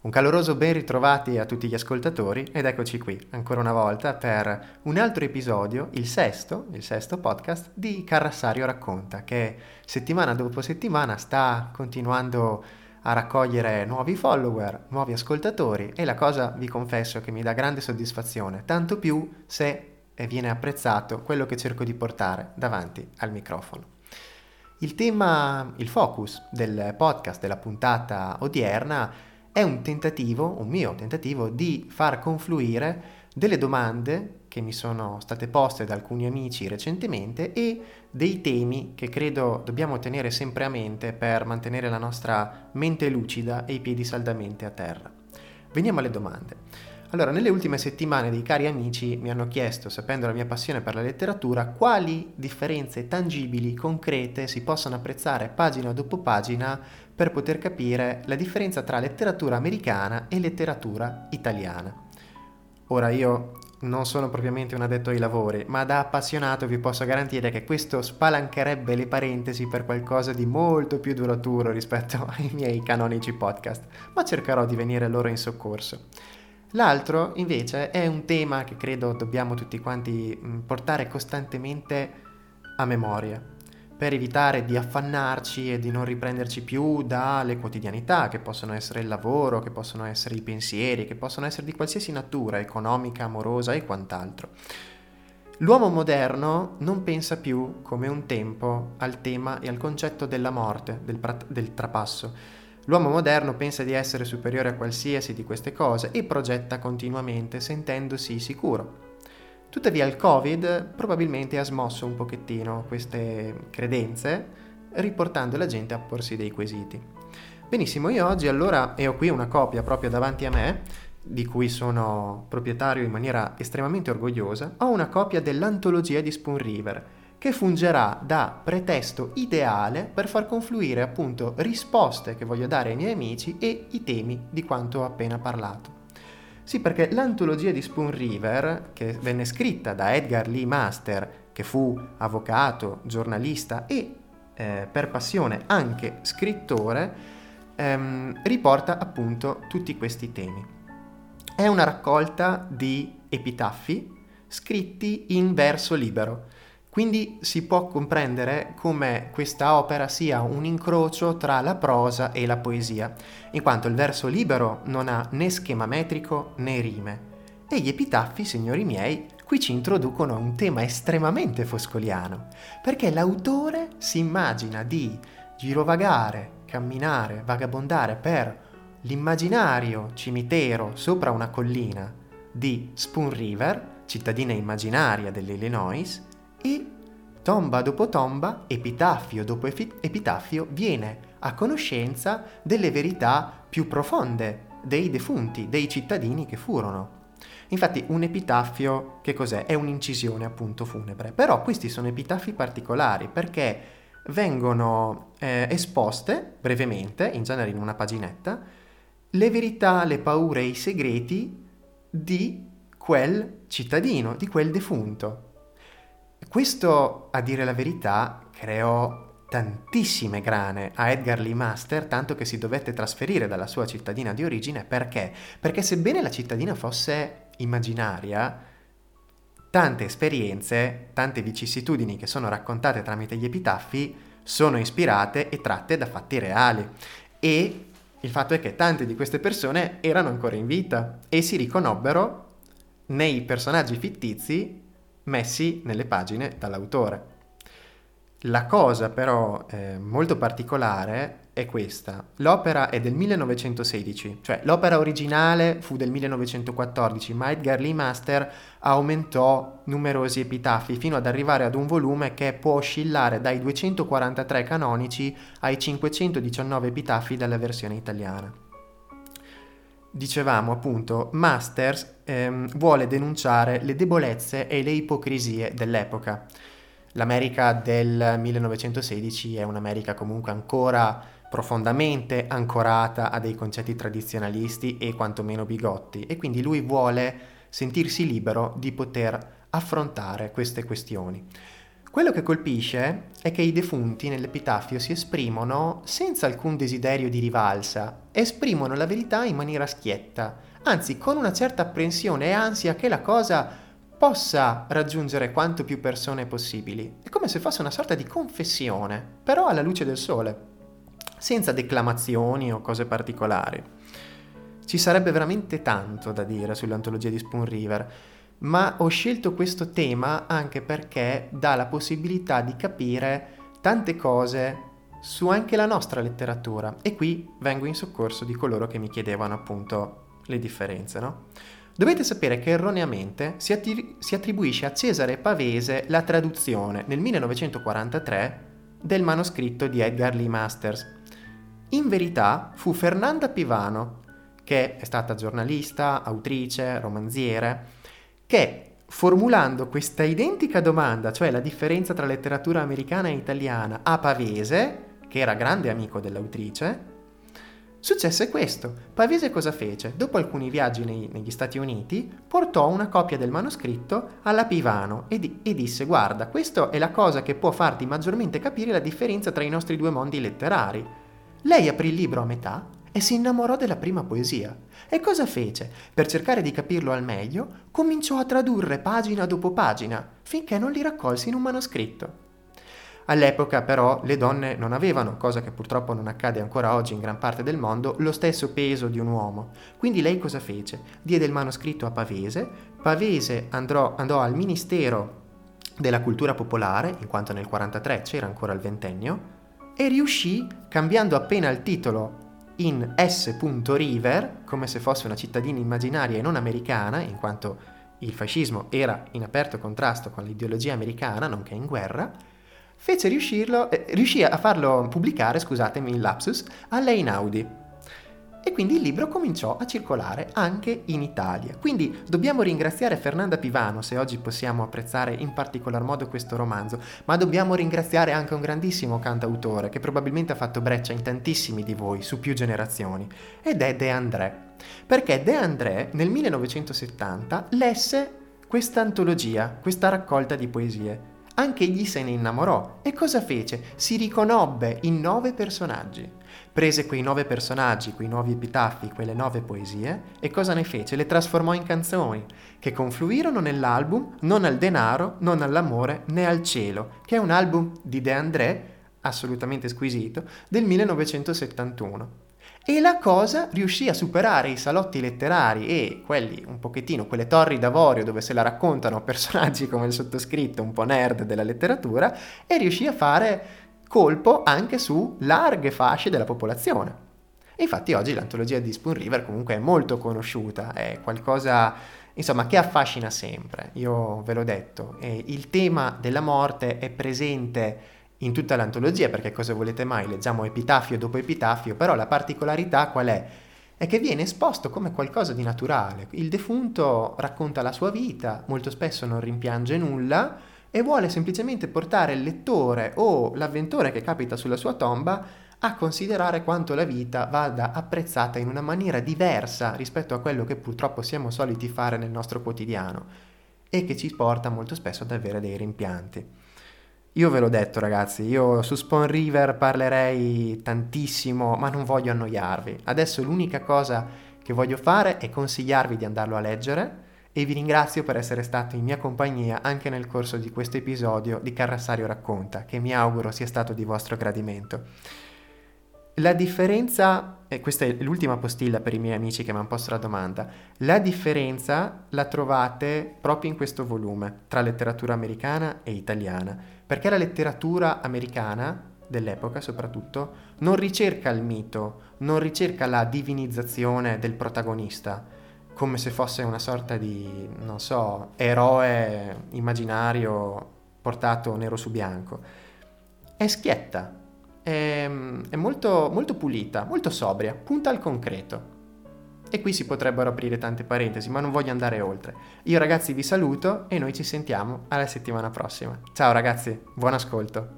Un caloroso ben ritrovati a tutti gli ascoltatori ed eccoci qui ancora una volta per un altro episodio, il sesto, il sesto podcast di Carrassario Racconta, che settimana dopo settimana sta continuando a raccogliere nuovi follower, nuovi ascoltatori e la cosa vi confesso che mi dà grande soddisfazione, tanto più se viene apprezzato quello che cerco di portare davanti al microfono. Il tema, il focus del podcast della puntata odierna è un tentativo, un mio tentativo, di far confluire delle domande che mi sono state poste da alcuni amici recentemente e dei temi che credo dobbiamo tenere sempre a mente per mantenere la nostra mente lucida e i piedi saldamente a terra. Veniamo alle domande. Allora, nelle ultime settimane dei cari amici mi hanno chiesto, sapendo la mia passione per la letteratura, quali differenze tangibili, concrete si possono apprezzare pagina dopo pagina per poter capire la differenza tra letteratura americana e letteratura italiana. Ora io non sono propriamente un addetto ai lavori, ma da appassionato vi posso garantire che questo spalancherebbe le parentesi per qualcosa di molto più duraturo rispetto ai miei canonici podcast, ma cercherò di venire loro in soccorso. L'altro invece è un tema che credo dobbiamo tutti quanti mm, portare costantemente a memoria, per evitare di affannarci e di non riprenderci più dalle quotidianità, che possono essere il lavoro, che possono essere i pensieri, che possono essere di qualsiasi natura, economica, amorosa e quant'altro. L'uomo moderno non pensa più come un tempo al tema e al concetto della morte, del, pra- del trapasso L'uomo moderno pensa di essere superiore a qualsiasi di queste cose e progetta continuamente sentendosi sicuro. Tuttavia il Covid probabilmente ha smosso un pochettino queste credenze, riportando la gente a porsi dei quesiti. Benissimo, io oggi allora, e ho qui una copia proprio davanti a me, di cui sono proprietario in maniera estremamente orgogliosa, ho una copia dell'antologia di Spoon River, che fungerà da pretesto ideale per far confluire appunto risposte che voglio dare ai miei amici e i temi di quanto ho appena parlato. Sì, perché l'antologia di Spoon River, che venne scritta da Edgar Lee Master, che fu avvocato, giornalista e eh, per passione anche scrittore, ehm, riporta appunto tutti questi temi. È una raccolta di epitaffi scritti in verso libero quindi si può comprendere come questa opera sia un incrocio tra la prosa e la poesia, in quanto il verso libero non ha né schema metrico né rime. E gli epitaffi, signori miei, qui ci introducono a un tema estremamente foscoliano, perché l'autore si immagina di girovagare, camminare, vagabondare per l'immaginario cimitero sopra una collina di Spoon River, cittadina immaginaria dell'Illinois, e tomba dopo tomba, epitaffio dopo epitaffio, viene a conoscenza delle verità più profonde dei defunti, dei cittadini che furono. Infatti un epitaffio che cos'è? È un'incisione appunto funebre, però questi sono epitaffi particolari perché vengono eh, esposte brevemente, in genere in una paginetta, le verità, le paure e i segreti di quel cittadino, di quel defunto. Questo, a dire la verità, creò tantissime grane a Edgar Lee Master, tanto che si dovette trasferire dalla sua cittadina di origine perché? Perché sebbene la cittadina fosse immaginaria, tante esperienze, tante vicissitudini che sono raccontate tramite gli epitaffi sono ispirate e tratte da fatti reali. E il fatto è che tante di queste persone erano ancora in vita e si riconobbero nei personaggi fittizi messi nelle pagine dall'autore. La cosa però eh, molto particolare è questa. L'opera è del 1916, cioè l'opera originale fu del 1914, ma Edgar Lee Master aumentò numerosi epitafi fino ad arrivare ad un volume che può oscillare dai 243 canonici ai 519 epitafi della versione italiana dicevamo appunto, Masters ehm, vuole denunciare le debolezze e le ipocrisie dell'epoca. L'America del 1916 è un'America comunque ancora profondamente ancorata a dei concetti tradizionalisti e quantomeno bigotti e quindi lui vuole sentirsi libero di poter affrontare queste questioni. Quello che colpisce è che i defunti nell'epitafio si esprimono senza alcun desiderio di rivalsa, esprimono la verità in maniera schietta, anzi con una certa apprensione e ansia che la cosa possa raggiungere quanto più persone possibili. È come se fosse una sorta di confessione, però alla luce del sole, senza declamazioni o cose particolari. Ci sarebbe veramente tanto da dire sull'antologia di Spoon River, ma ho scelto questo tema anche perché dà la possibilità di capire tante cose su anche la nostra letteratura e qui vengo in soccorso di coloro che mi chiedevano appunto le differenze, no? Dovete sapere che erroneamente si, atti- si attribuisce a Cesare Pavese la traduzione nel 1943 del manoscritto di Edgar Lee Masters. In verità fu Fernanda Pivano, che è stata giornalista, autrice, romanziere, che formulando questa identica domanda, cioè la differenza tra letteratura americana e italiana, a Pavese, che era grande amico dell'autrice, successe questo. Pavese cosa fece? Dopo alcuni viaggi nei, negli Stati Uniti, portò una copia del manoscritto alla Pivano e, di, e disse guarda, questa è la cosa che può farti maggiormente capire la differenza tra i nostri due mondi letterari. Lei aprì il libro a metà e si innamorò della prima poesia. E cosa fece? Per cercare di capirlo al meglio, cominciò a tradurre pagina dopo pagina, finché non li raccolse in un manoscritto. All'epoca però le donne non avevano, cosa che purtroppo non accade ancora oggi in gran parte del mondo, lo stesso peso di un uomo. Quindi lei cosa fece? Diede il manoscritto a Pavese, Pavese andrò, andò al Ministero della Cultura Popolare, in quanto nel 1943 c'era ancora il ventennio, e riuscì, cambiando appena il titolo in S. River, come se fosse una cittadina immaginaria e non americana, in quanto il fascismo era in aperto contrasto con l'ideologia americana, nonché in guerra, fece riuscirlo, eh, riuscì a farlo pubblicare, scusatemi il lapsus, all'Einaudi, e quindi il libro cominciò a circolare anche in Italia. Quindi dobbiamo ringraziare Fernanda Pivano se oggi possiamo apprezzare in particolar modo questo romanzo, ma dobbiamo ringraziare anche un grandissimo cantautore che probabilmente ha fatto breccia in tantissimi di voi su più generazioni, ed è De André. Perché De André nel 1970 lesse questa antologia, questa raccolta di poesie. Anche egli se ne innamorò e cosa fece? Si riconobbe in nove personaggi prese quei nove personaggi, quei nuovi epitafi, quelle nove poesie e cosa ne fece? Le trasformò in canzoni che confluirono nell'album Non al denaro, non all'amore né al cielo, che è un album di De André, assolutamente squisito, del 1971. E la cosa riuscì a superare i salotti letterari e quelli un pochettino, quelle torri d'avorio dove se la raccontano personaggi come il sottoscritto, un po' nerd della letteratura, e riuscì a fare colpo anche su larghe fasce della popolazione. Infatti oggi l'antologia di Spoon River comunque è molto conosciuta, è qualcosa insomma che affascina sempre, io ve l'ho detto, e il tema della morte è presente in tutta l'antologia, perché cosa volete mai? Leggiamo epitafio dopo epitafio, però la particolarità qual è? È che viene esposto come qualcosa di naturale. Il defunto racconta la sua vita, molto spesso non rimpiange nulla, e vuole semplicemente portare il lettore o l'avventore che capita sulla sua tomba a considerare quanto la vita vada apprezzata in una maniera diversa rispetto a quello che purtroppo siamo soliti fare nel nostro quotidiano e che ci porta molto spesso ad avere dei rimpianti. Io ve l'ho detto ragazzi, io su Spawn River parlerei tantissimo, ma non voglio annoiarvi. Adesso l'unica cosa che voglio fare è consigliarvi di andarlo a leggere e vi ringrazio per essere stato in mia compagnia anche nel corso di questo episodio di Carrassario Racconta, che mi auguro sia stato di vostro gradimento. La differenza, e questa è l'ultima postilla per i miei amici che mi hanno posto la domanda, la differenza la trovate proprio in questo volume tra letteratura americana e italiana, perché la letteratura americana dell'epoca soprattutto non ricerca il mito, non ricerca la divinizzazione del protagonista, come se fosse una sorta di, non so, eroe immaginario portato nero su bianco. È schietta, è, è molto, molto pulita, molto sobria, punta al concreto. E qui si potrebbero aprire tante parentesi, ma non voglio andare oltre. Io ragazzi vi saluto e noi ci sentiamo alla settimana prossima. Ciao ragazzi, buon ascolto.